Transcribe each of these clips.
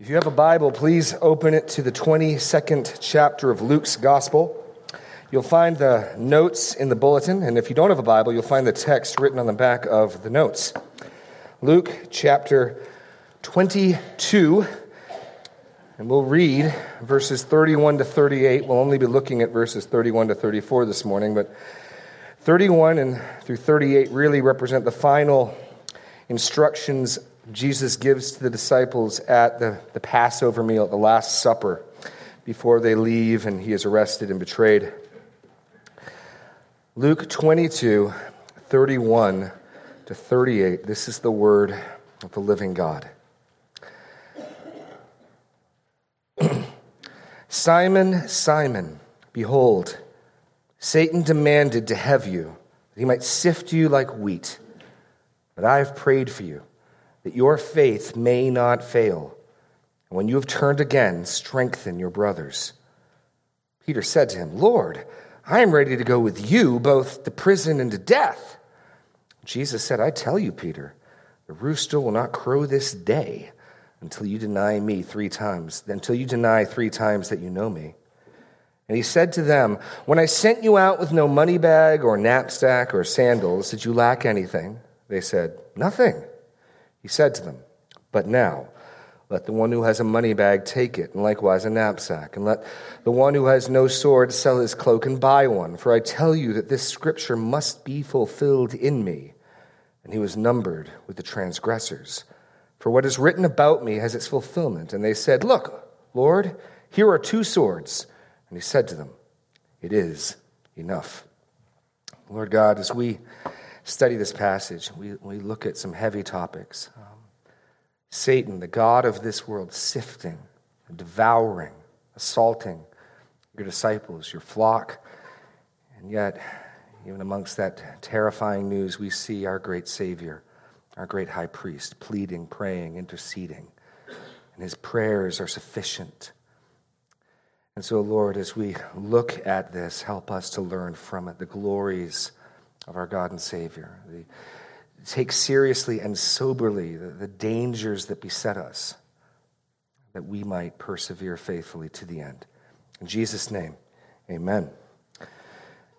If you have a Bible, please open it to the 22nd chapter of Luke's Gospel. You'll find the notes in the bulletin, and if you don't have a Bible, you'll find the text written on the back of the notes. Luke chapter 22, and we'll read verses 31 to 38. We'll only be looking at verses 31 to 34 this morning, but 31 and through 38 really represent the final instructions Jesus gives to the disciples at the, the Passover meal, at the Last Supper, before they leave and he is arrested and betrayed. Luke 22, 31 to 38. This is the word of the living God. Simon, Simon, behold, Satan demanded to have you, that he might sift you like wheat. But I have prayed for you that your faith may not fail. And when you have turned again, strengthen your brothers. Peter said to him, Lord, I am ready to go with you both to prison and to death. Jesus said, I tell you, Peter, the rooster will not crow this day until you deny me three times, until you deny three times that you know me. And he said to them, When I sent you out with no money bag or knapsack or sandals, did you lack anything? They said, Nothing. He said to them, But now, let the one who has a money bag take it, and likewise a knapsack, and let the one who has no sword sell his cloak and buy one. For I tell you that this scripture must be fulfilled in me. And he was numbered with the transgressors. For what is written about me has its fulfillment. And they said, Look, Lord, here are two swords. And he said to them, It is enough. Lord God, as we study this passage, we, we look at some heavy topics. Um, Satan, the God of this world, sifting, devouring, assaulting your disciples, your flock. And yet, even amongst that terrifying news, we see our great Savior, our great high priest, pleading, praying, interceding. And his prayers are sufficient. And so, Lord, as we look at this, help us to learn from it the glories of our God and Savior. Take seriously and soberly the, the dangers that beset us, that we might persevere faithfully to the end. In Jesus' name, amen.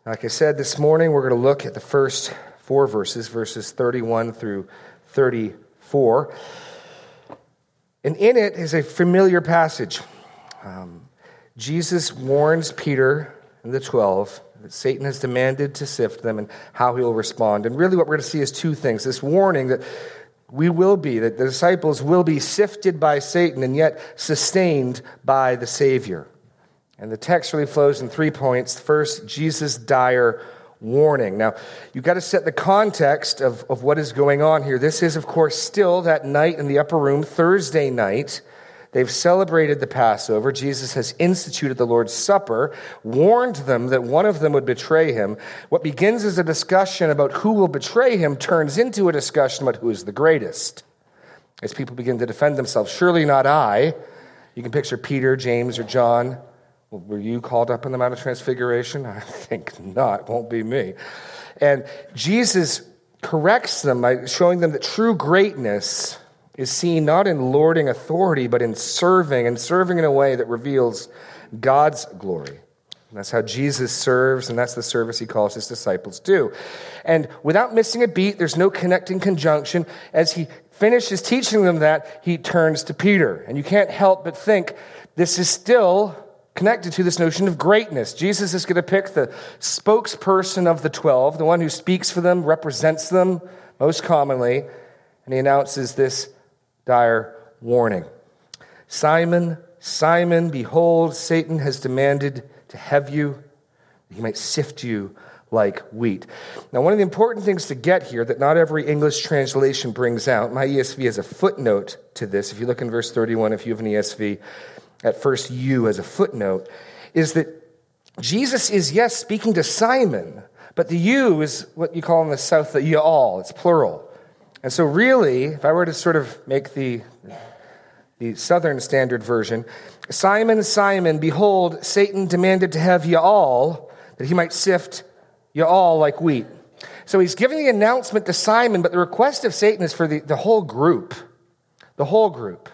Like I said this morning, we're going to look at the first four verses, verses 31 through 34. And in it is a familiar passage. Um, Jesus warns Peter and the 12 that Satan has demanded to sift them and how he will respond. And really, what we're going to see is two things this warning that we will be, that the disciples will be sifted by Satan and yet sustained by the Savior. And the text really flows in three points. First, Jesus' dire warning. Now, you've got to set the context of, of what is going on here. This is, of course, still that night in the upper room, Thursday night They've celebrated the Passover. Jesus has instituted the Lord's Supper, warned them that one of them would betray him. What begins as a discussion about who will betray him turns into a discussion about who is the greatest. As people begin to defend themselves, surely not I. You can picture Peter, James, or John. Were you called up in the Mount of Transfiguration? I think not. Won't be me. And Jesus corrects them by showing them that true greatness is seen not in lording authority, but in serving, and serving in a way that reveals God's glory. And that's how Jesus serves, and that's the service he calls his disciples to. And without missing a beat, there's no connecting conjunction. As he finishes teaching them that, he turns to Peter. And you can't help but think this is still connected to this notion of greatness. Jesus is going to pick the spokesperson of the 12, the one who speaks for them, represents them most commonly, and he announces this dire warning Simon, Simon, behold, Satan has demanded to have you, he might sift you like wheat. Now, one of the important things to get here that not every English translation brings out, my ESV has a footnote to this. If you look in verse 31, if you have an ESV, at first you as a footnote, is that Jesus is, yes, speaking to Simon, but the you is what you call in the South the y'all, it's plural. And so, really, if I were to sort of make the, the Southern Standard Version, Simon, Simon, behold, Satan demanded to have you all, that he might sift you all like wheat. So he's giving the announcement to Simon, but the request of Satan is for the, the whole group. The whole group.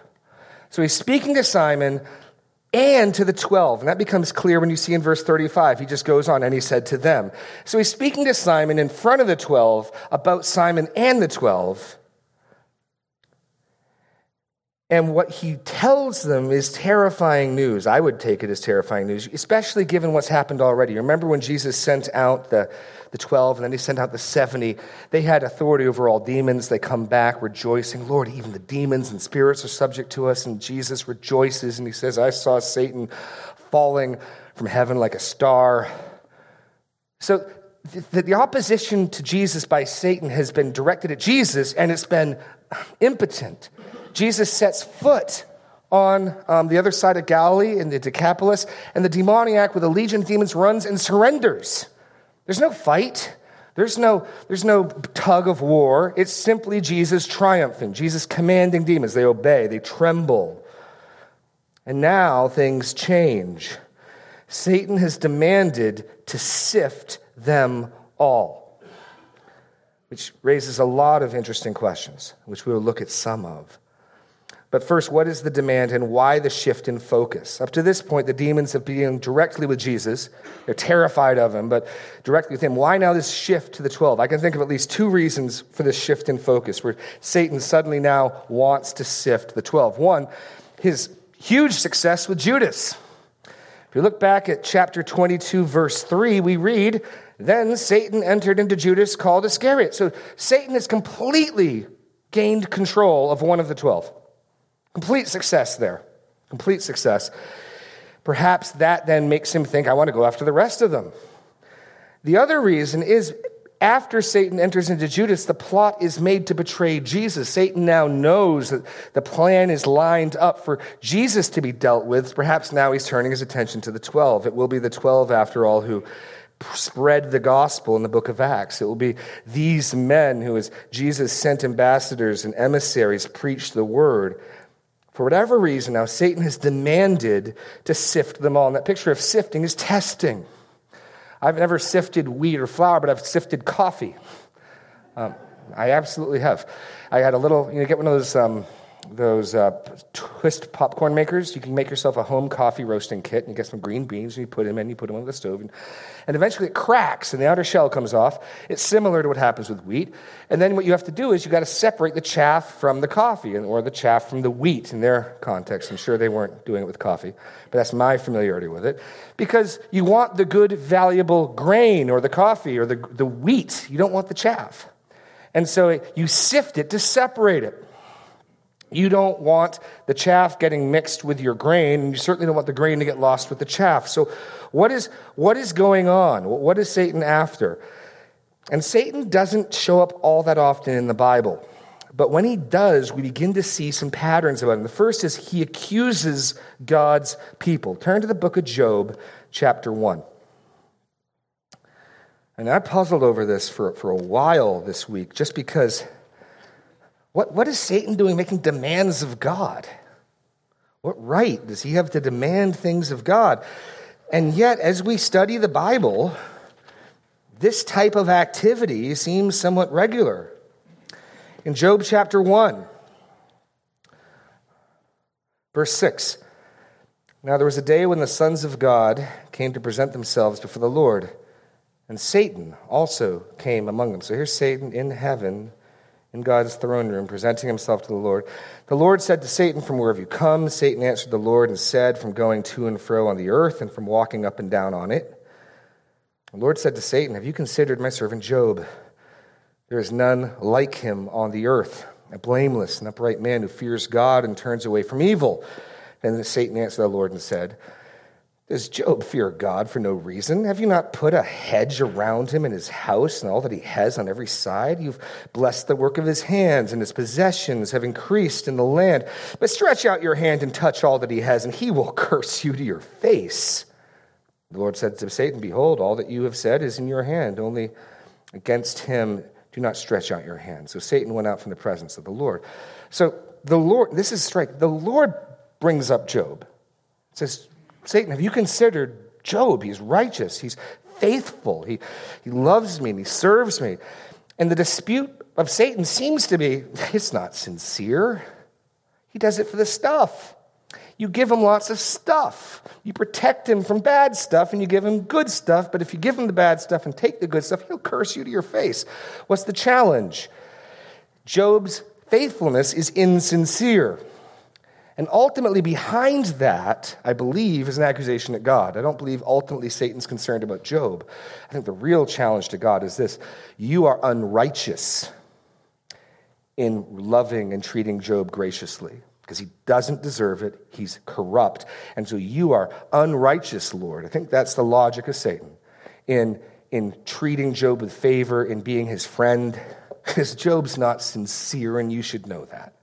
So he's speaking to Simon and to the 12. And that becomes clear when you see in verse 35. He just goes on and he said to them. So he's speaking to Simon in front of the 12 about Simon and the 12. And what he tells them is terrifying news. I would take it as terrifying news, especially given what's happened already. Remember when Jesus sent out the, the 12 and then he sent out the 70? They had authority over all demons. They come back rejoicing, Lord, even the demons and spirits are subject to us. And Jesus rejoices and he says, I saw Satan falling from heaven like a star. So the, the opposition to Jesus by Satan has been directed at Jesus and it's been impotent. Jesus sets foot on um, the other side of Galilee in the Decapolis, and the demoniac with a legion of demons runs and surrenders. There's no fight. There's no, there's no tug of war. It's simply Jesus triumphing, Jesus commanding demons. They obey, they tremble. And now things change. Satan has demanded to sift them all, which raises a lot of interesting questions, which we will look at some of. But first, what is the demand and why the shift in focus? Up to this point, the demons have been directly with Jesus. They're terrified of him, but directly with him. Why now this shift to the 12? I can think of at least two reasons for this shift in focus, where Satan suddenly now wants to sift the 12. One, his huge success with Judas. If you look back at chapter 22, verse 3, we read, Then Satan entered into Judas called Iscariot. So Satan has completely gained control of one of the 12. Complete success there. Complete success. Perhaps that then makes him think, I want to go after the rest of them. The other reason is after Satan enters into Judas, the plot is made to betray Jesus. Satan now knows that the plan is lined up for Jesus to be dealt with. Perhaps now he's turning his attention to the 12. It will be the 12, after all, who spread the gospel in the book of Acts. It will be these men who, as Jesus sent ambassadors and emissaries, preached the word. For whatever reason, now Satan has demanded to sift them all. And that picture of sifting is testing. I've never sifted wheat or flour, but I've sifted coffee. Um, I absolutely have. I had a little, you know, get one of those um, those uh, twist popcorn makers. You can make yourself a home coffee roasting kit, and you get some green beans, and you put them in, you put them on the stove, and, and eventually it cracks, and the outer shell comes off. It's similar to what happens with wheat. And then what you have to do is you got to separate the chaff from the coffee, or the chaff from the wheat in their context. I'm sure they weren't doing it with coffee, but that's my familiarity with it. Because you want the good, valuable grain, or the coffee, or the, the wheat. You don't want the chaff. And so you sift it to separate it. You don't want the chaff getting mixed with your grain, and you certainly don't want the grain to get lost with the chaff. So, what is, what is going on? What is Satan after? And Satan doesn't show up all that often in the Bible. But when he does, we begin to see some patterns about him. The first is he accuses God's people. Turn to the book of Job, chapter 1. And I puzzled over this for, for a while this week, just because what, what is Satan doing making demands of God? What right does he have to demand things of God? And yet, as we study the Bible, this type of activity seems somewhat regular. In Job chapter 1, verse 6, now there was a day when the sons of God came to present themselves before the Lord, and Satan also came among them. So here's Satan in heaven in God's throne room, presenting himself to the Lord. The Lord said to Satan, From where have you come? Satan answered the Lord and said, From going to and fro on the earth and from walking up and down on it. The Lord said to Satan, Have you considered my servant Job? There is none like him on the earth, a blameless and upright man who fears God and turns away from evil. Then Satan answered the Lord and said, does Job fear God for no reason? Have you not put a hedge around him and his house and all that he has on every side? You've blessed the work of his hands, and his possessions have increased in the land. But stretch out your hand and touch all that he has, and he will curse you to your face. The Lord said to Satan, Behold, all that you have said is in your hand. Only against him do not stretch out your hand. So Satan went out from the presence of the Lord. So the Lord, this is strike. The Lord brings up Job. It says, Satan, have you considered Job? He's righteous, he's faithful, he, he loves me, and he serves me. And the dispute of Satan seems to be it's not sincere. He does it for the stuff. You give him lots of stuff. You protect him from bad stuff and you give him good stuff. But if you give him the bad stuff and take the good stuff, he'll curse you to your face. What's the challenge? Job's faithfulness is insincere. And ultimately, behind that, I believe, is an accusation at God. I don't believe ultimately Satan's concerned about Job. I think the real challenge to God is this you are unrighteous in loving and treating Job graciously because he doesn't deserve it. He's corrupt. And so you are unrighteous, Lord. I think that's the logic of Satan in, in treating Job with favor, in being his friend, because Job's not sincere, and you should know that.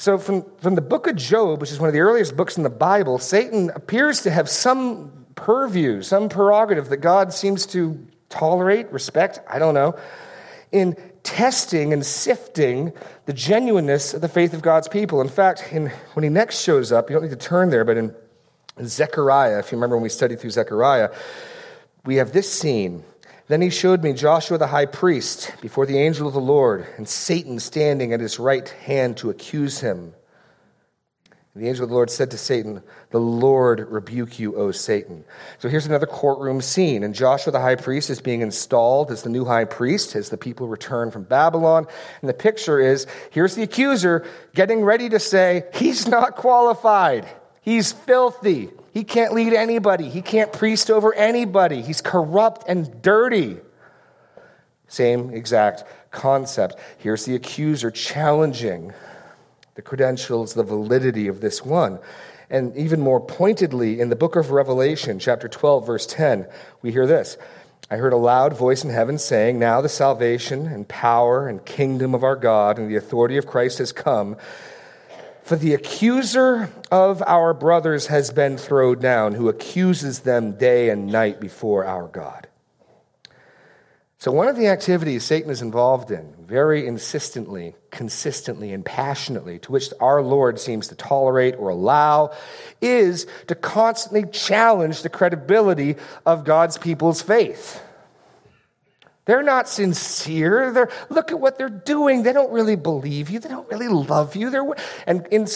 So, from, from the book of Job, which is one of the earliest books in the Bible, Satan appears to have some purview, some prerogative that God seems to tolerate, respect, I don't know, in testing and sifting the genuineness of the faith of God's people. In fact, in, when he next shows up, you don't need to turn there, but in Zechariah, if you remember when we studied through Zechariah, we have this scene. Then he showed me Joshua the high priest before the angel of the Lord, and Satan standing at his right hand to accuse him. And the angel of the Lord said to Satan, The Lord rebuke you, O Satan. So here's another courtroom scene. And Joshua the high priest is being installed as the new high priest as the people return from Babylon. And the picture is here's the accuser getting ready to say, He's not qualified. He's filthy. He can't lead anybody. He can't priest over anybody. He's corrupt and dirty. Same exact concept. Here's the accuser challenging the credentials, the validity of this one. And even more pointedly, in the book of Revelation, chapter 12, verse 10, we hear this I heard a loud voice in heaven saying, Now the salvation and power and kingdom of our God and the authority of Christ has come. For the accuser of our brothers has been thrown down, who accuses them day and night before our God. So, one of the activities Satan is involved in, very insistently, consistently, and passionately, to which our Lord seems to tolerate or allow, is to constantly challenge the credibility of God's people's faith. They're not sincere. They're, look at what they're doing. They don't really believe you. They don't really love you. They're, and in,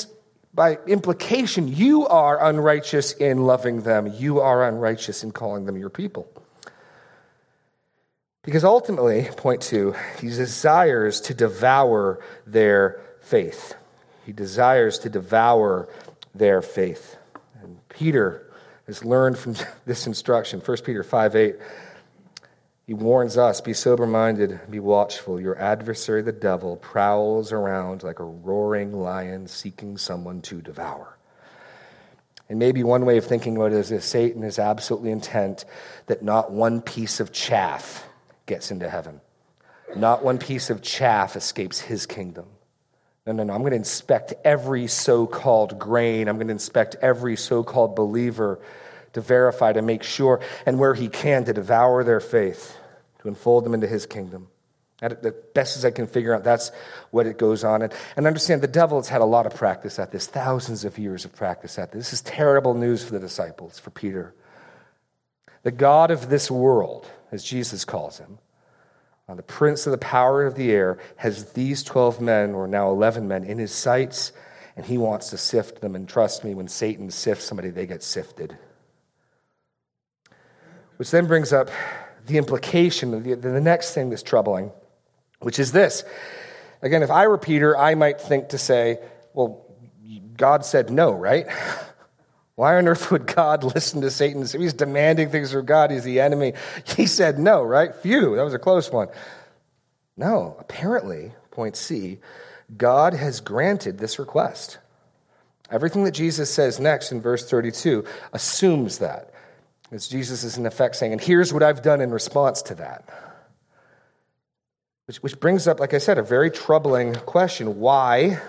by implication, you are unrighteous in loving them. You are unrighteous in calling them your people. Because ultimately, point two, he desires to devour their faith. He desires to devour their faith. And Peter has learned from this instruction. 1 Peter 5 8. He warns us be sober minded, be watchful. Your adversary, the devil, prowls around like a roaring lion seeking someone to devour. And maybe one way of thinking about it is that Satan is absolutely intent that not one piece of chaff gets into heaven. Not one piece of chaff escapes his kingdom. No, no, no. I'm going to inspect every so called grain. I'm going to inspect every so called believer to verify, to make sure, and where he can, to devour their faith, to enfold them into his kingdom. The best as I can figure out, that's what it goes on. And, and understand the devil has had a lot of practice at this, thousands of years of practice at this. This is terrible news for the disciples, for Peter. The God of this world, as Jesus calls him, uh, the prince of the power of the air, has these 12 men, or now 11 men, in his sights, and he wants to sift them. And trust me, when Satan sifts somebody, they get sifted. Which then brings up the implication of the, the next thing that's troubling, which is this. Again, if I were Peter, I might think to say, well, God said no, right? Why on earth would God listen to Satan? He's demanding things from God. He's the enemy. He said no, right? Phew, that was a close one. No, apparently, point C, God has granted this request. Everything that Jesus says next in verse 32 assumes that. As Jesus is in effect saying, and here's what I've done in response to that. Which, which brings up, like I said, a very troubling question. Why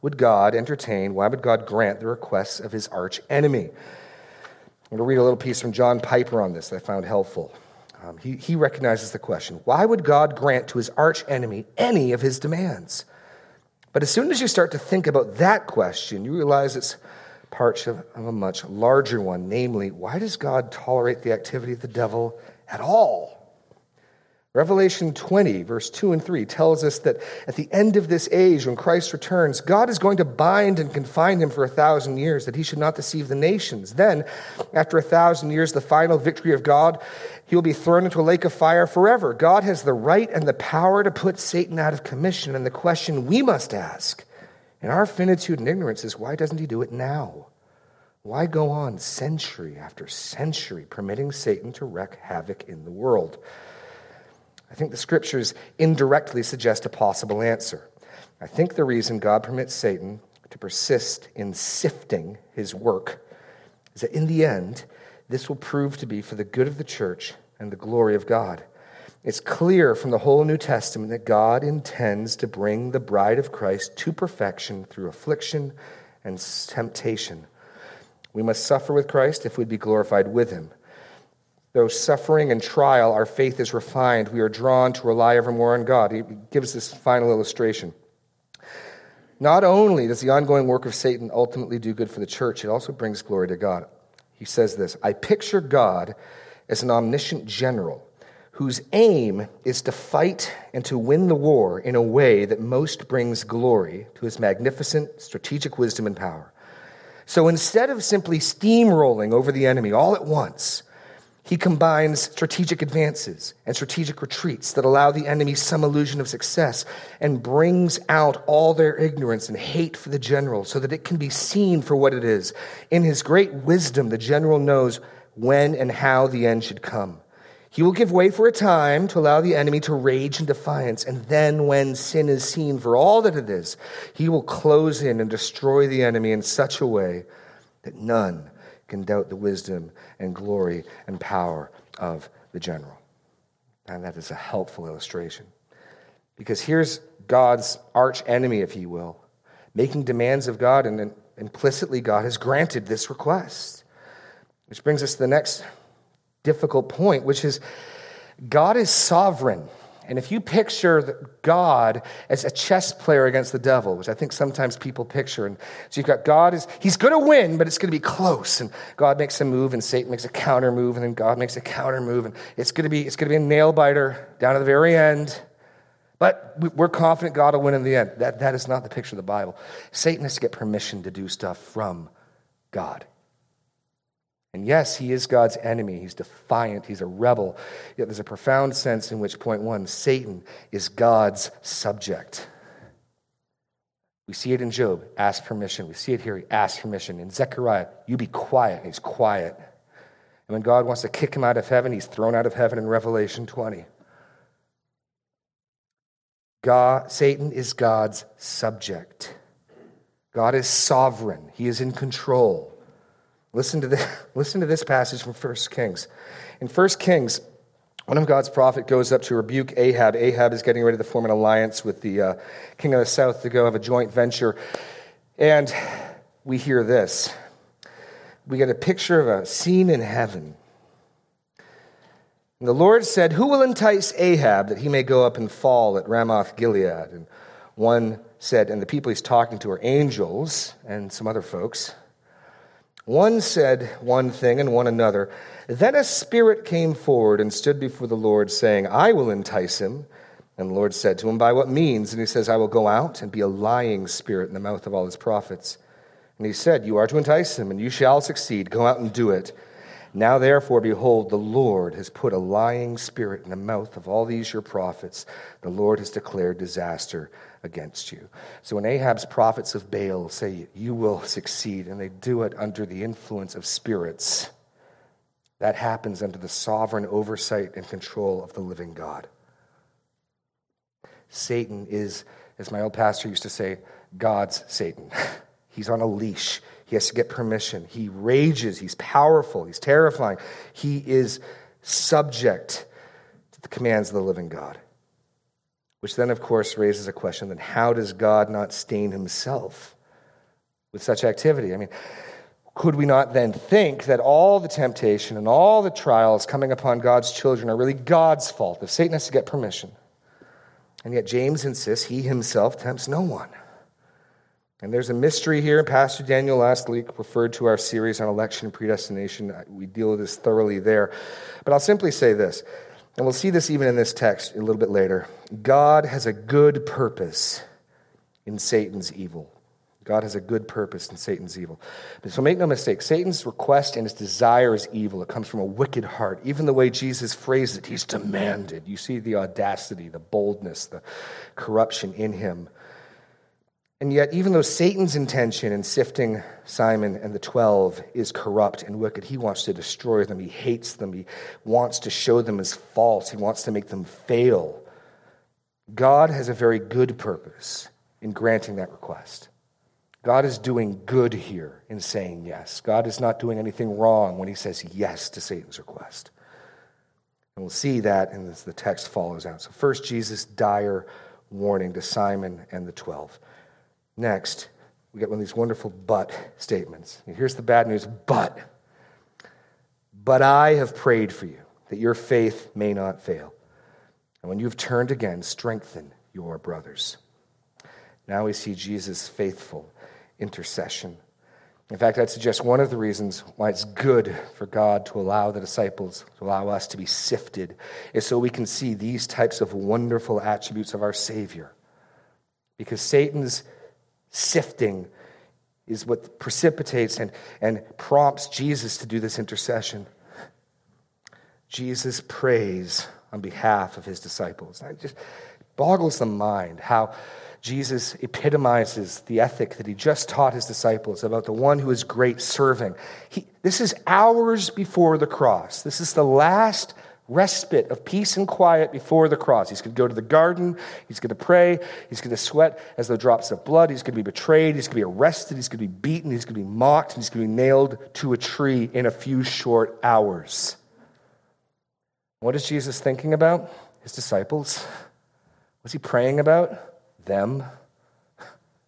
would God entertain, why would God grant the requests of his arch enemy? I'm going to read a little piece from John Piper on this that I found helpful. Um, he, he recognizes the question why would God grant to his arch enemy any of his demands? But as soon as you start to think about that question, you realize it's part of, of a much larger one namely, why does God tolerate the activity of the devil at all? Revelation 20, verse 2 and 3, tells us that at the end of this age, when Christ returns, God is going to bind and confine him for a thousand years, that he should not deceive the nations. Then, after a thousand years, the final victory of God, he will be thrown into a lake of fire forever. God has the right and the power to put Satan out of commission. And the question we must ask in our finitude and ignorance is why doesn't he do it now? Why go on century after century permitting Satan to wreak havoc in the world? I think the scriptures indirectly suggest a possible answer. I think the reason God permits Satan to persist in sifting his work is that in the end, this will prove to be for the good of the church and the glory of God. It's clear from the whole New Testament that God intends to bring the bride of Christ to perfection through affliction and temptation. We must suffer with Christ if we'd be glorified with him. Though suffering and trial, our faith is refined. We are drawn to rely evermore on God. He gives this final illustration. Not only does the ongoing work of Satan ultimately do good for the church, it also brings glory to God. He says this I picture God as an omniscient general whose aim is to fight and to win the war in a way that most brings glory to his magnificent strategic wisdom and power. So instead of simply steamrolling over the enemy all at once, he combines strategic advances and strategic retreats that allow the enemy some illusion of success and brings out all their ignorance and hate for the general so that it can be seen for what it is. In his great wisdom, the general knows when and how the end should come. He will give way for a time to allow the enemy to rage in defiance, and then, when sin is seen for all that it is, he will close in and destroy the enemy in such a way that none can doubt the wisdom and glory and power of the general. And that is a helpful illustration. Because here's God's arch enemy, if you will, making demands of God, and implicitly, God has granted this request. Which brings us to the next difficult point, which is God is sovereign. And if you picture God as a chess player against the devil, which I think sometimes people picture, and so you've got God is he's going to win, but it's going to be close. And God makes a move, and Satan makes a counter move, and then God makes a counter move, and it's going to be it's going to be a nail biter down to the very end. But we're confident God will win in the end. That, that is not the picture of the Bible. Satan has to get permission to do stuff from God. And yes, he is God's enemy. He's defiant. He's a rebel. Yet there's a profound sense in which, point one, Satan is God's subject. We see it in Job, ask permission. We see it here, he asks permission. In Zechariah, you be quiet. He's quiet. And when God wants to kick him out of heaven, he's thrown out of heaven in Revelation 20. God, Satan is God's subject. God is sovereign, he is in control. Listen to, this, listen to this passage from 1 Kings. In 1 Kings, one of God's prophet goes up to rebuke Ahab. Ahab is getting ready to form an alliance with the uh, king of the south to go have a joint venture. And we hear this. We get a picture of a scene in heaven. And the Lord said, Who will entice Ahab that he may go up and fall at Ramoth Gilead? And one said, and the people he's talking to are angels and some other folks. One said one thing and one another. Then a spirit came forward and stood before the Lord, saying, I will entice him. And the Lord said to him, By what means? And he says, I will go out and be a lying spirit in the mouth of all his prophets. And he said, You are to entice him, and you shall succeed. Go out and do it. Now, therefore, behold, the Lord has put a lying spirit in the mouth of all these your prophets. The Lord has declared disaster against you. So when Ahab's prophets of Baal say, You will succeed, and they do it under the influence of spirits, that happens under the sovereign oversight and control of the living God. Satan is, as my old pastor used to say, God's Satan. He's on a leash. He has to get permission. He rages. He's powerful. He's terrifying. He is subject to the commands of the living God. Which then, of course, raises a question then how does God not stain himself with such activity? I mean, could we not then think that all the temptation and all the trials coming upon God's children are really God's fault if Satan has to get permission? And yet, James insists he himself tempts no one. And there's a mystery here. Pastor Daniel last week referred to our series on election and predestination. We deal with this thoroughly there. But I'll simply say this and we'll see this even in this text a little bit later, God has a good purpose in Satan's evil. God has a good purpose in Satan's evil. So make no mistake, Satan's request and his desire is evil. It comes from a wicked heart. Even the way Jesus phrased it, he's demanded. You see the audacity, the boldness, the corruption in him. And yet, even though Satan's intention in sifting Simon and the 12 is corrupt and wicked, he wants to destroy them. He hates them. He wants to show them as false. He wants to make them fail. God has a very good purpose in granting that request. God is doing good here in saying yes. God is not doing anything wrong when he says yes to Satan's request. And we'll see that as the text follows out. So, first, Jesus' dire warning to Simon and the 12. Next, we get one of these wonderful but statements. Here's the bad news but. But I have prayed for you that your faith may not fail. And when you've turned again, strengthen your brothers. Now we see Jesus' faithful intercession. In fact, I'd suggest one of the reasons why it's good for God to allow the disciples, to allow us to be sifted, is so we can see these types of wonderful attributes of our Savior. Because Satan's sifting is what precipitates and, and prompts Jesus to do this intercession. Jesus prays on behalf of his disciples. It just boggles the mind how Jesus epitomizes the ethic that he just taught his disciples about the one who is great serving. He, this is hours before the cross. This is the last respite of peace and quiet before the cross. He's going to go to the garden. He's going to pray. He's going to sweat as though drops of blood. He's going to be betrayed. He's going to be arrested. He's going to be beaten. He's going to be mocked. He's going to be nailed to a tree in a few short hours. What is Jesus thinking about? His disciples. Was he praying about? them.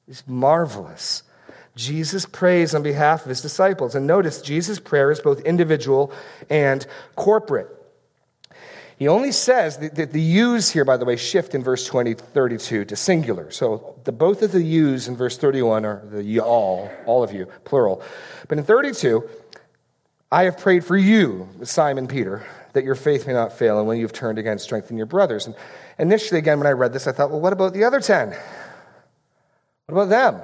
It's marvelous. Jesus prays on behalf of his disciples. And notice, Jesus' prayer is both individual and corporate. He only says that the, the here, by the way, shift in verse 20, 32 to singular. So the, both of the yous in verse 31 are the y'all, all of you, plural. But in 32, I have prayed for you, Simon Peter, that your faith may not fail, and when you've turned again, strengthen your brothers. And initially, again, when I read this, I thought, well, what about the other 10? What about them?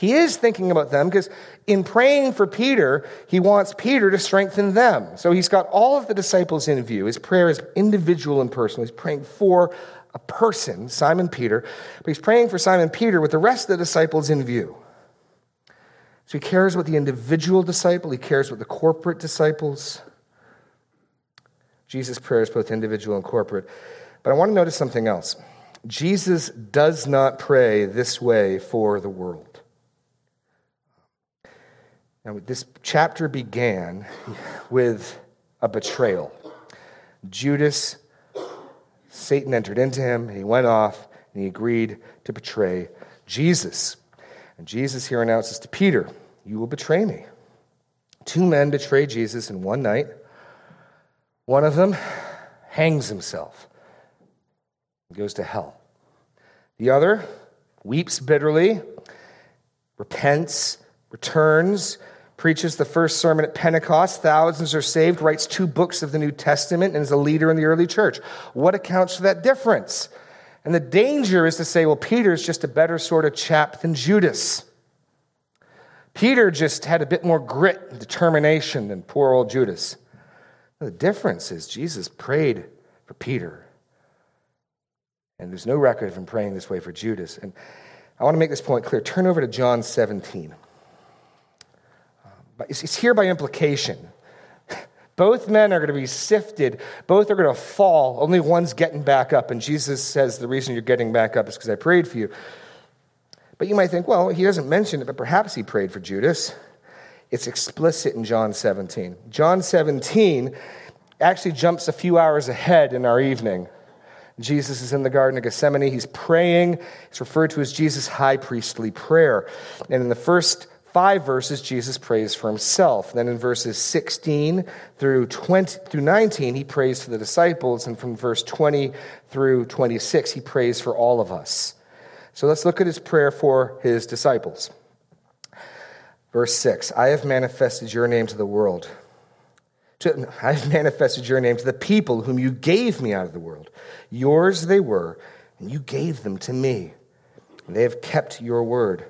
He is thinking about them because in praying for Peter, he wants Peter to strengthen them. So he's got all of the disciples in view. His prayer is individual and personal. He's praying for a person, Simon Peter, but he's praying for Simon Peter with the rest of the disciples in view. So he cares about the individual disciple, he cares about the corporate disciples. Jesus' prayer is both individual and corporate. But I want to notice something else. Jesus does not pray this way for the world. Now, this chapter began with a betrayal. Judas, Satan entered into him, and he went off, and he agreed to betray Jesus. And Jesus here announces to Peter, You will betray me. Two men betray Jesus in one night. One of them hangs himself goes to hell. The other weeps bitterly, repents, returns, preaches the first sermon at Pentecost. Thousands are saved, writes two books of the New Testament, and is a leader in the early church. What accounts for that difference? And the danger is to say, well, Peter's just a better sort of chap than Judas. Peter just had a bit more grit and determination than poor old Judas. The difference is Jesus prayed for Peter and there's no record of him praying this way for Judas. And I want to make this point clear. Turn over to John 17. It's here by implication. Both men are going to be sifted. Both are going to fall. Only one's getting back up. And Jesus says, The reason you're getting back up is because I prayed for you. But you might think, well, he doesn't mention it, but perhaps he prayed for Judas. It's explicit in John 17. John 17 actually jumps a few hours ahead in our evening. Jesus is in the Garden of Gethsemane. He's praying. It's referred to as Jesus' high priestly prayer. And in the first five verses, Jesus prays for himself. Then in verses 16 through 20 through 19, he prays for the disciples. And from verse 20 through 26, he prays for all of us. So let's look at his prayer for his disciples. Verse 6 I have manifested your name to the world To, I've manifested your name to the people whom you gave me out of the world. Yours they were, and you gave them to me. And they have kept your word.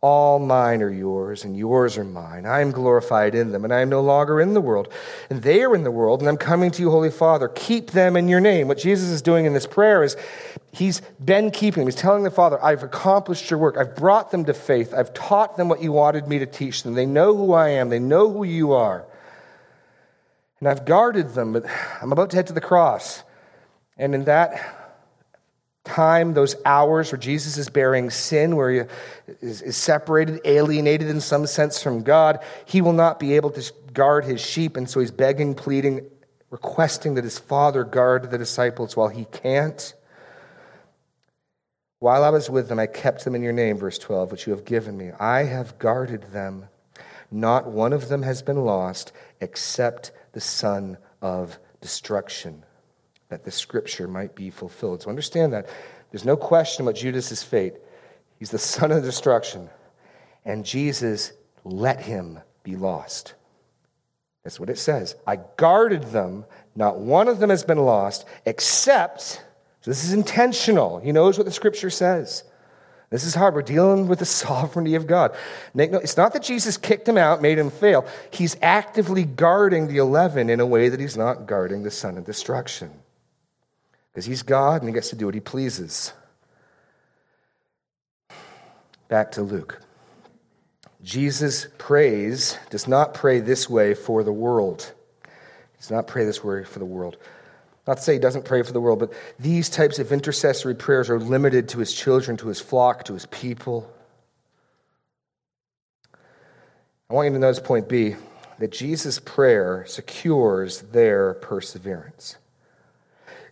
All mine are yours, and yours are mine. I am glorified in them, and I am no longer in the world. And they are in the world, and I'm coming to you, Holy Father. Keep them in your name. What Jesus is doing in this prayer is he's been keeping them. He's telling the Father, I've accomplished your work. I've brought them to faith. I've taught them what you wanted me to teach them. They know who I am, they know who you are. And I've guarded them, but I'm about to head to the cross. And in that time, those hours where Jesus is bearing sin, where he is, is, separated, alienated in some sense from God, he will not be able to guard his sheep. And so he's begging, pleading, requesting that his father guard the disciples while he can't. While I was with them, I kept them in your name, verse 12, which you have given me. I have guarded them. Not one of them has been lost except the son of destruction that the scripture might be fulfilled. So understand that. There's no question about Judas's fate. He's the son of destruction. And Jesus let him be lost. That's what it says. I guarded them. Not one of them has been lost, except, so this is intentional. He knows what the scripture says. This is hard. We're dealing with the sovereignty of God. It's not that Jesus kicked him out, made him fail. He's actively guarding the 11 in a way that he's not guarding the son of destruction because he's God and he gets to do what he pleases. Back to Luke. Jesus prays, does not pray this way for the world. He does not pray this way for the world. Not to say he doesn't pray for the world, but these types of intercessory prayers are limited to his children, to his flock, to his people. I want you to notice point B that Jesus' prayer secures their perseverance.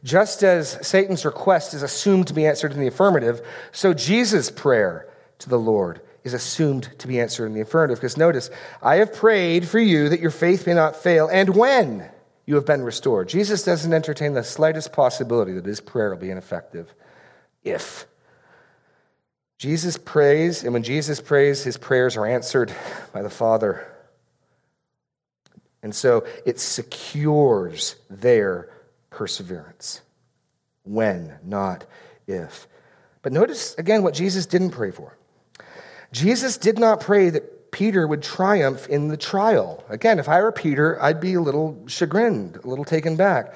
Just as Satan's request is assumed to be answered in the affirmative, so Jesus' prayer to the Lord is assumed to be answered in the affirmative. Because notice, I have prayed for you that your faith may not fail, and when you have been restored. Jesus doesn't entertain the slightest possibility that his prayer will be ineffective. If. Jesus prays, and when Jesus prays, his prayers are answered by the Father. And so it secures their perseverance. When, not if. But notice again what Jesus didn't pray for. Jesus did not pray that Peter would triumph in the trial. Again, if I were Peter, I'd be a little chagrined, a little taken back.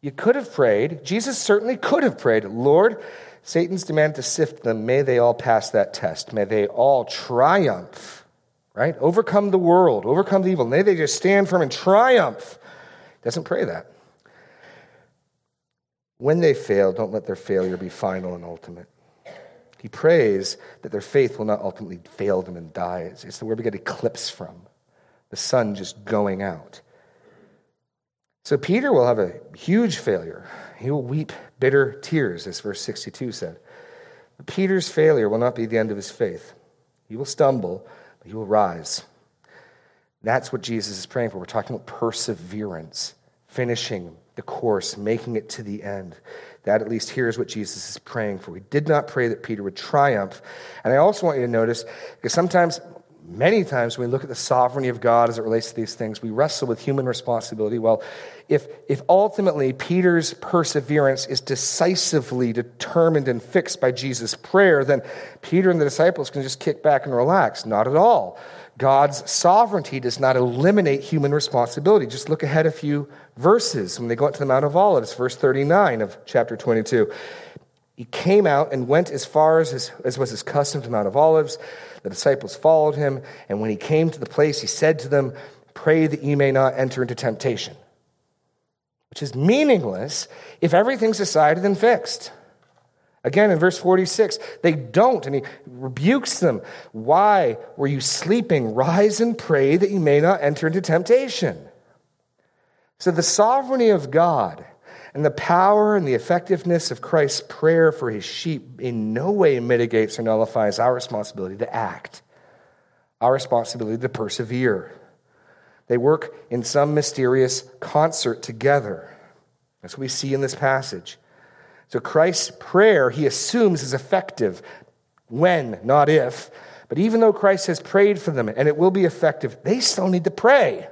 You could have prayed, Jesus certainly could have prayed, Lord, Satan's demand to sift them. May they all pass that test. May they all triumph, right? Overcome the world, overcome the evil. May they just stand firm and triumph. Doesn't pray that. When they fail, don't let their failure be final and ultimate. He prays that their faith will not ultimately fail them and die. It's, it's word we get eclipse from the sun just going out. So Peter will have a huge failure. He will weep bitter tears, as verse 62 said. But Peter's failure will not be the end of his faith. He will stumble, but he will rise. That's what Jesus is praying for. We're talking about perseverance, finishing the course, making it to the end. That at least here is what Jesus is praying for. He did not pray that Peter would triumph. And I also want you to notice, because sometimes, many times, when we look at the sovereignty of God as it relates to these things, we wrestle with human responsibility. Well, if, if ultimately Peter's perseverance is decisively determined and fixed by Jesus' prayer, then Peter and the disciples can just kick back and relax. Not at all. God's sovereignty does not eliminate human responsibility. Just look ahead a few verses when they go up to the Mount of Olives, verse 39 of chapter 22. He came out and went as far as, his, as was his custom to Mount of Olives. The disciples followed him, and when he came to the place, he said to them, Pray that you may not enter into temptation, which is meaningless if everything's decided and fixed. Again, in verse 46, they don't, and he rebukes them. Why were you sleeping? Rise and pray that you may not enter into temptation. So, the sovereignty of God And the power and the effectiveness of Christ's prayer for his sheep in no way mitigates or nullifies our responsibility to act, our responsibility to persevere. They work in some mysterious concert together. That's what we see in this passage. So Christ's prayer, he assumes, is effective when, not if. But even though Christ has prayed for them and it will be effective, they still need to pray.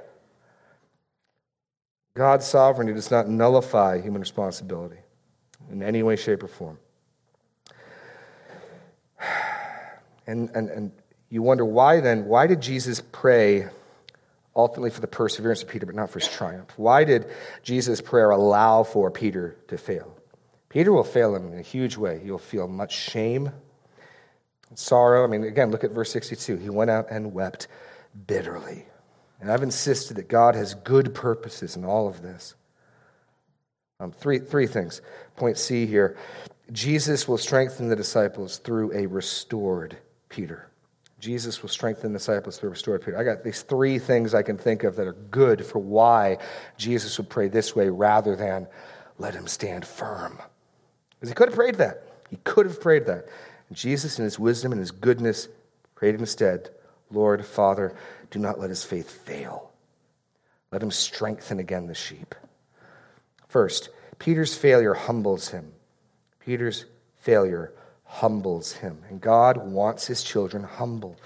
God's sovereignty does not nullify human responsibility in any way, shape, or form. And, and, and you wonder why then, why did Jesus pray ultimately for the perseverance of Peter, but not for his triumph? Why did Jesus' prayer allow for Peter to fail? Peter will fail him in a huge way. He'll feel much shame and sorrow. I mean, again, look at verse 62. He went out and wept bitterly. And I've insisted that God has good purposes in all of this. Um, three, three things. Point C here Jesus will strengthen the disciples through a restored Peter. Jesus will strengthen the disciples through a restored Peter. I got these three things I can think of that are good for why Jesus would pray this way rather than let him stand firm. Because he could have prayed that. He could have prayed that. And Jesus, in his wisdom and his goodness, prayed instead, Lord, Father, do not let his faith fail. Let him strengthen again the sheep. First, Peter's failure humbles him. Peter's failure humbles him. And God wants his children humble.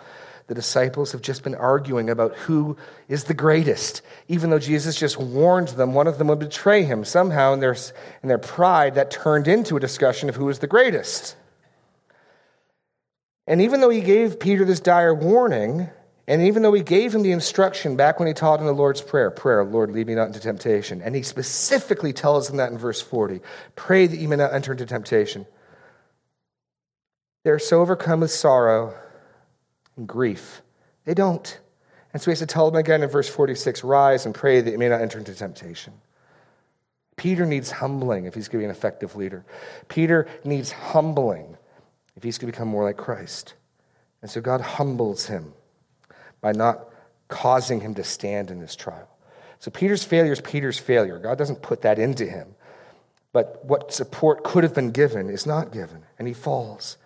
The disciples have just been arguing about who is the greatest, even though Jesus just warned them one of them would betray him. Somehow, in their, in their pride, that turned into a discussion of who is the greatest. And even though he gave Peter this dire warning, and even though he gave him the instruction back when he taught in the Lord's Prayer, prayer, Lord, lead me not into temptation, and he specifically tells them that in verse 40 pray that you may not enter into temptation. They're so overcome with sorrow and grief. They don't. And so he has to tell them again in verse 46 rise and pray that you may not enter into temptation. Peter needs humbling if he's going to be an effective leader. Peter needs humbling if he's going to become more like Christ. And so God humbles him by not causing him to stand in this trial. So Peter's failure is Peter's failure. God doesn't put that into him. But what support could have been given is not given, and he falls.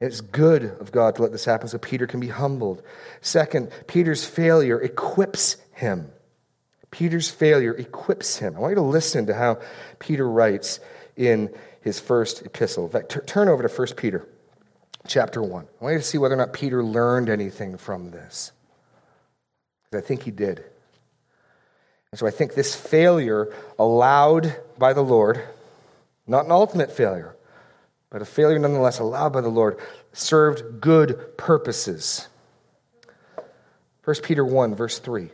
It's good of God to let this happen so Peter can be humbled. Second, Peter's failure equips him. Peter's failure equips him. I want you to listen to how Peter writes in his first epistle. In fact, turn over to 1 Peter chapter 1. I want you to see whether or not Peter learned anything from this. Because I think he did. And so I think this failure allowed by the Lord, not an ultimate failure, but a failure nonetheless allowed by the Lord, served good purposes. 1 Peter 1, verse 3.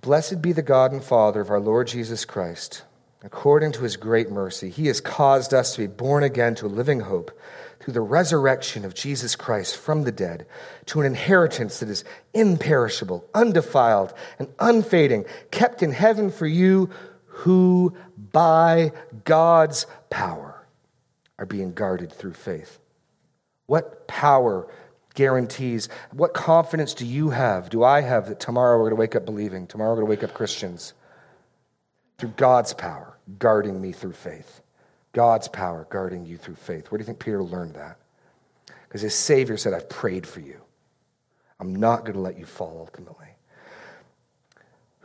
Blessed be the God and Father of our Lord Jesus Christ. According to his great mercy, he has caused us to be born again to a living hope through the resurrection of Jesus Christ from the dead to an inheritance that is imperishable, undefiled, and unfading, kept in heaven for you who by God's power are being guarded through faith. What power guarantees, what confidence do you have, do I have that tomorrow we're going to wake up believing, tomorrow we're going to wake up Christians? Through God's power guarding me through faith. God's power guarding you through faith. Where do you think Peter learned that? Because his Savior said, I've prayed for you. I'm not going to let you fall ultimately.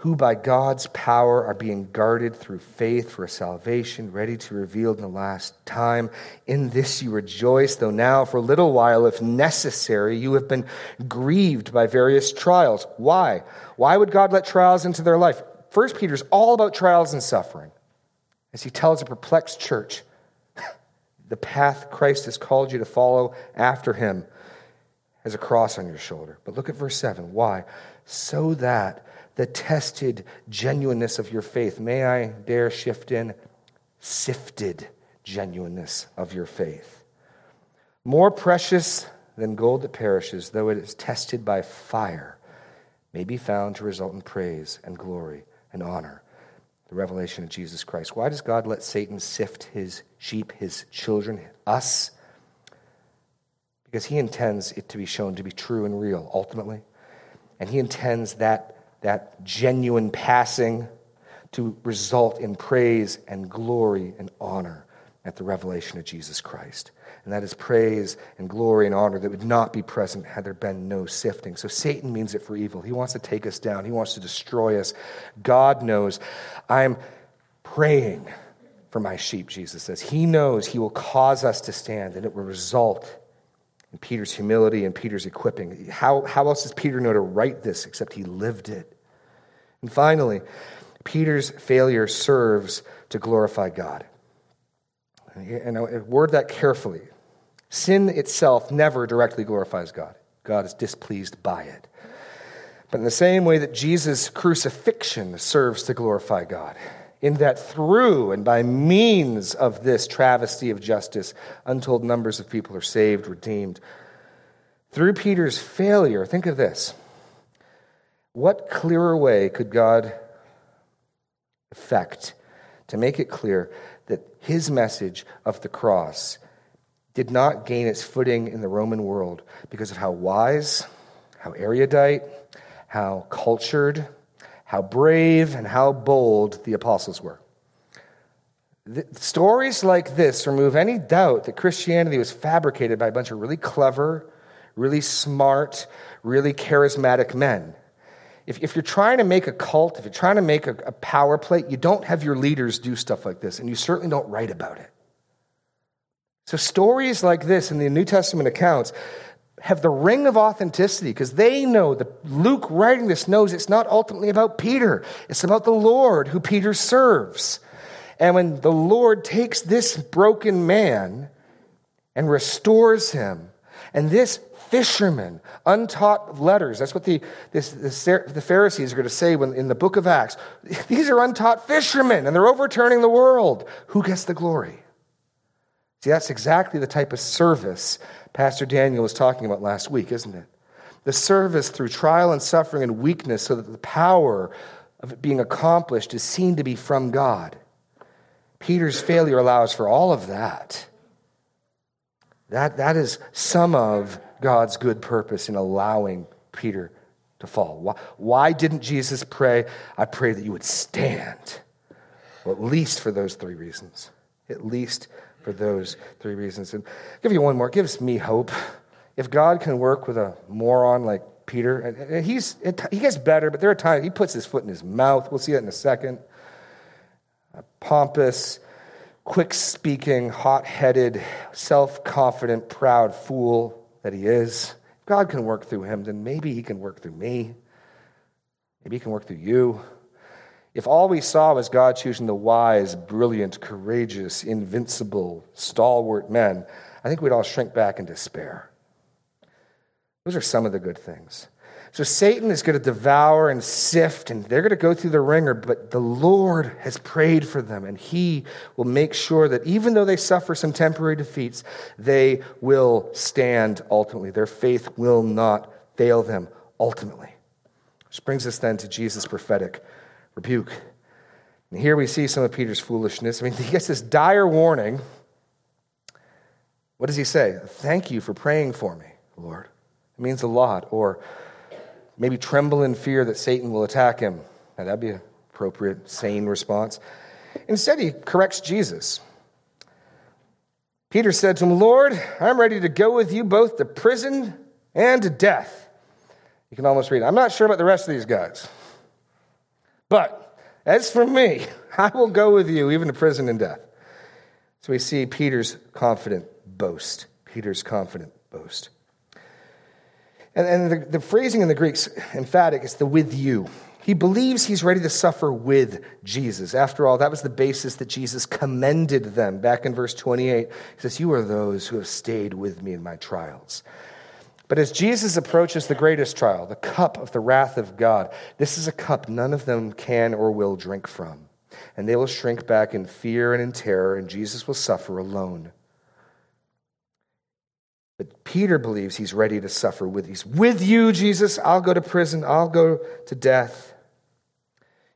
Who by God's power are being guarded through faith for a salvation ready to be revealed in the last time. In this you rejoice, though now for a little while, if necessary, you have been grieved by various trials. Why? Why would God let trials into their life? First Peter's all about trials and suffering as he tells a perplexed church the path Christ has called you to follow after him has a cross on your shoulder. But look at verse 7. Why? So that the tested genuineness of your faith, may I dare shift in, sifted genuineness of your faith, more precious than gold that perishes, though it is tested by fire, may be found to result in praise and glory and honor the revelation of Jesus Christ. Why does God let Satan sift his sheep, his children, us? Because he intends it to be shown to be true and real ultimately. And he intends that, that genuine passing to result in praise and glory and honor at the revelation of Jesus Christ. And that is praise and glory and honor that would not be present had there been no sifting. So Satan means it for evil. He wants to take us down, he wants to destroy us. God knows. I'm praying for my sheep, Jesus says. He knows he will cause us to stand, and it will result in Peter's humility and Peter's equipping. How, how else does Peter know to write this except he lived it? And finally, Peter's failure serves to glorify God. And word that carefully. Sin itself never directly glorifies God. God is displeased by it. But in the same way that Jesus' crucifixion serves to glorify God, in that through and by means of this travesty of justice, untold numbers of people are saved, redeemed. Through Peter's failure, think of this. What clearer way could God effect to make it clear that his message of the cross did not gain its footing in the Roman world because of how wise, how erudite, how cultured, how brave, and how bold the apostles were. The stories like this remove any doubt that Christianity was fabricated by a bunch of really clever, really smart, really charismatic men. If, if you're trying to make a cult, if you're trying to make a, a power play, you don't have your leaders do stuff like this, and you certainly don't write about it. So, stories like this in the New Testament accounts have the ring of authenticity because they know that Luke writing this knows it's not ultimately about Peter, it's about the Lord who Peter serves. And when the Lord takes this broken man and restores him, and this fisherman, untaught letters. That's what the, this, this, the Pharisees are going to say when, in the book of Acts. These are untaught fishermen, and they're overturning the world. Who gets the glory? See, that's exactly the type of service Pastor Daniel was talking about last week, isn't it? The service through trial and suffering and weakness so that the power of it being accomplished is seen to be from God. Peter's failure allows for all of that. That, that is some of God's good purpose in allowing Peter to fall. Why, why didn't Jesus pray, I pray that you would stand? Well, at least for those three reasons. At least for those three reasons. And I'll give you one more. It gives me hope. If God can work with a moron like Peter, and he's, he gets better, but there are times he puts his foot in his mouth. We'll see that in a second. A pompous, quick speaking, hot headed, self confident, proud fool that he is. If God can work through him, then maybe he can work through me. Maybe he can work through you. If all we saw was God choosing the wise, brilliant, courageous, invincible, stalwart men, I think we'd all shrink back in despair. Those are some of the good things. So Satan is going to devour and sift, and they're going to go through the wringer, but the Lord has prayed for them, and He will make sure that even though they suffer some temporary defeats, they will stand ultimately. Their faith will not fail them ultimately. Which brings us then to Jesus' prophetic rebuke. And here we see some of Peter's foolishness. I mean, he gets this dire warning. What does he say? Thank you for praying for me, Lord. It means a lot. Or, maybe tremble in fear that Satan will attack him. Now, that'd be an appropriate, sane response. Instead, he corrects Jesus. Peter said to him, Lord, I'm ready to go with you both to prison and to death. You can almost read, I'm not sure about the rest of these guys. But as for me, I will go with you even to prison and death. So we see Peter's confident boast. Peter's confident boast. And, and the, the phrasing in the Greek's emphatic is the with you. He believes he's ready to suffer with Jesus. After all, that was the basis that Jesus commended them. Back in verse 28, he says, You are those who have stayed with me in my trials. But as Jesus approaches the greatest trial, the cup of the wrath of God, this is a cup none of them can or will drink from. And they will shrink back in fear and in terror, and Jesus will suffer alone. But Peter believes he's ready to suffer with he's with you, Jesus. I'll go to prison, I'll go to death.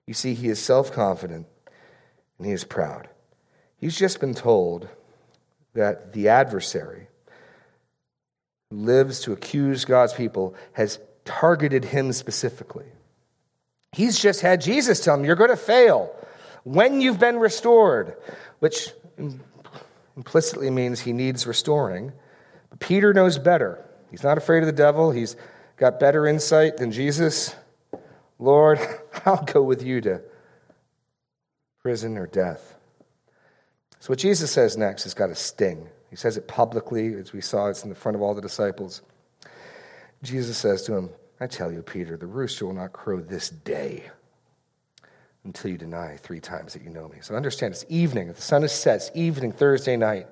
You see, he is self-confident and he is proud. He's just been told that the adversary who lives to accuse God's people has targeted him specifically. He's just had Jesus tell him, You're going to fail. when you've been restored, which implicitly means he needs restoring. But Peter knows better. He's not afraid of the devil, he's got better insight than Jesus. Lord, I'll go with you to prison or death. So, what Jesus says next has got a sting. He says it publicly, as we saw, it's in the front of all the disciples. Jesus says to him, I tell you, Peter, the rooster will not crow this day until you deny three times that you know me. So understand, it's evening. The sun is set. It's evening, Thursday night.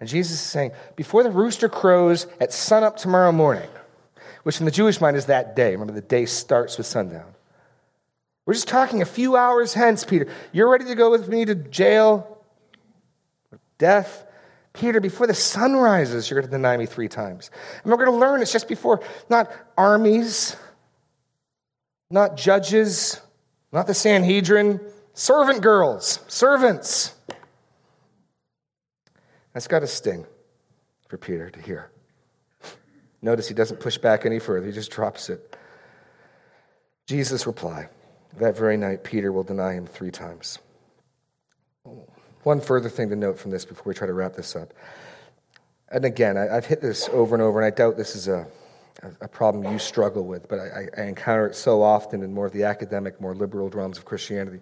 And Jesus is saying, before the rooster crows at sunup tomorrow morning, which in the Jewish mind is that day. Remember, the day starts with sundown. We're just talking a few hours hence, Peter. You're ready to go with me to jail, death. Peter, before the sun rises, you're going to deny me three times. And we're going to learn it's just before, not armies, not judges, not the Sanhedrin, servant girls, servants. That's got a sting for Peter to hear. Notice he doesn't push back any further, he just drops it. Jesus' reply that very night, Peter will deny him three times. One further thing to note from this before we try to wrap this up. And again, I, have hit this over and over, and I doubt this is a, a problem you struggle with, but I, I encounter it so often in more of the academic, more liberal realms of Christianity.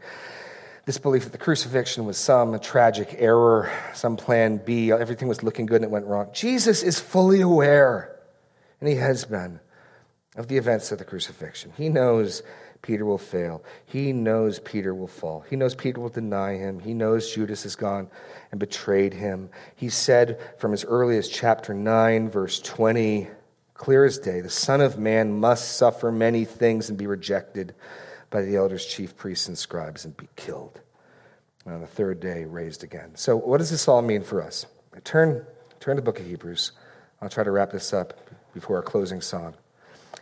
This belief that the crucifixion was some tragic error, some plan B, everything was looking good and it went wrong. Jesus is fully aware, and he has been, of the events of the crucifixion. He knows Peter will fail. He knows Peter will fall. He knows Peter will deny him. He knows Judas has gone and betrayed him. He said from as early as chapter 9, verse 20, clear as day, the Son of Man must suffer many things and be rejected by the elders, chief priests, and scribes and be killed. And on the third day, raised again. So, what does this all mean for us? Turn, turn to the book of Hebrews. I'll try to wrap this up before our closing song.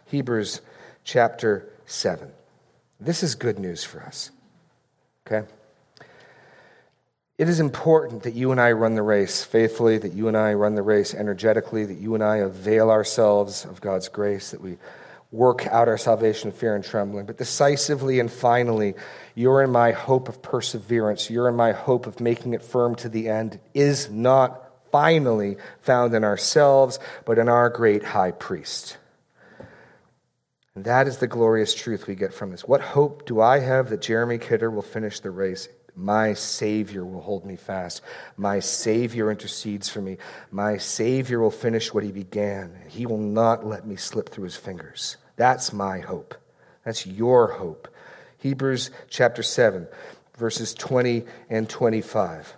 Hebrews chapter 7. This is good news for us. Okay? It is important that you and I run the race faithfully, that you and I run the race energetically, that you and I avail ourselves of God's grace, that we work out our salvation in fear and trembling. But decisively and finally, you're in my hope of perseverance. You're in my hope of making it firm to the end. is not finally found in ourselves, but in our great high priest. And that is the glorious truth we get from this. What hope do I have that Jeremy Kidder will finish the race? My Savior will hold me fast. My Savior intercedes for me. My Savior will finish what He began. He will not let me slip through His fingers. That's my hope. That's your hope. Hebrews chapter 7, verses 20 and 25.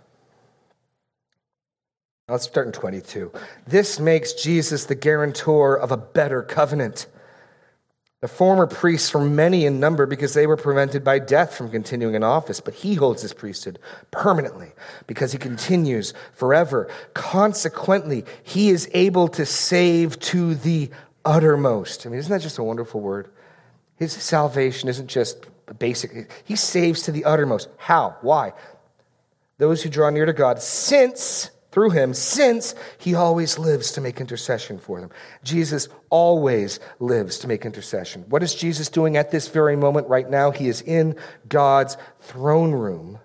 Let's start in 22. This makes Jesus the guarantor of a better covenant the former priests were many in number because they were prevented by death from continuing in office, but he holds his priesthood permanently because he continues forever. Consequently, he is able to save to the uttermost. I mean, isn't that just a wonderful word? His salvation isn't just basic, he saves to the uttermost. How? Why? Those who draw near to God, since through him since he always lives to make intercession for them. Jesus always lives to make intercession. What is Jesus doing at this very moment right now? He is in God's throne room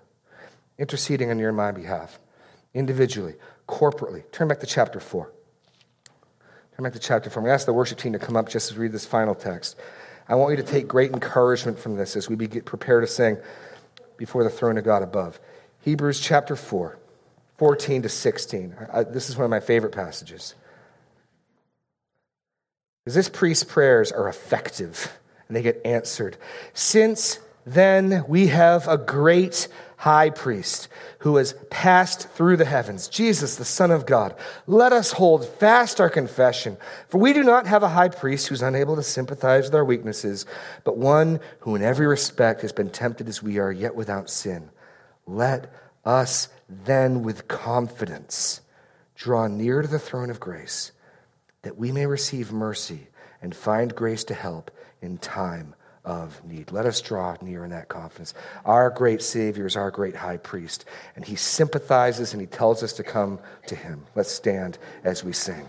interceding on your and my behalf, individually, corporately. Turn back to chapter 4. Turn back to chapter 4. I'm going to ask the worship team to come up just as we read this final text. I want you to take great encouragement from this as we get prepared to sing before the throne of God above. Hebrews chapter 4. 14 to 16. I, this is one of my favorite passages. Because this priest's prayers are effective and they get answered. Since then we have a great high priest who has passed through the heavens, Jesus, the Son of God. Let us hold fast our confession, for we do not have a high priest who's unable to sympathize with our weaknesses, but one who in every respect has been tempted as we are, yet without sin. Let us then with confidence draw near to the throne of grace that we may receive mercy and find grace to help in time of need. Let us draw near in that confidence. Our great Savior is our great high priest, and he sympathizes and he tells us to come to him. Let's stand as we sing.